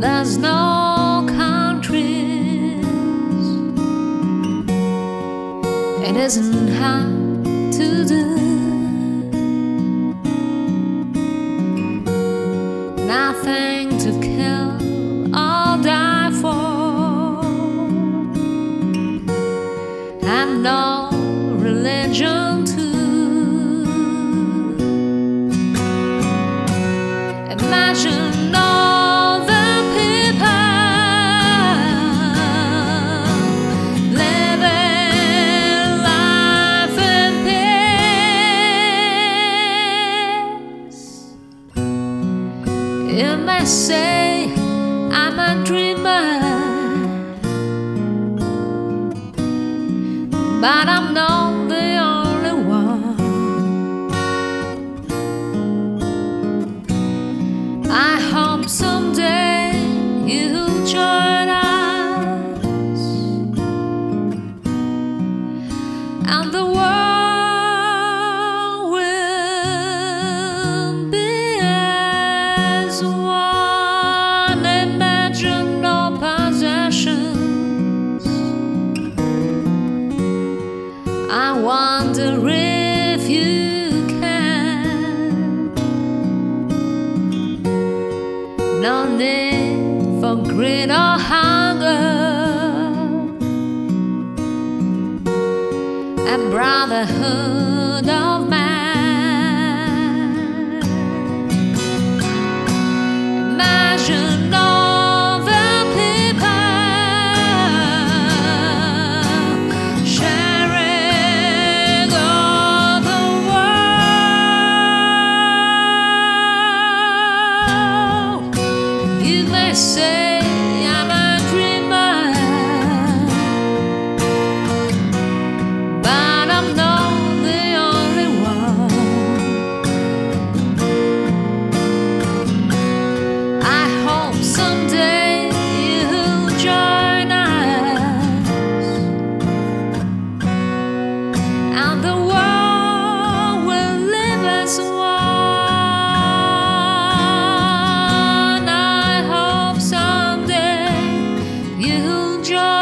there's no countries. It isn't hard to do. nothing to kill or die for, and no but I'm not the only one. I hope someday you'll join us, and I wonder if you can. No need for greed or hunger. A brotherhood of angel.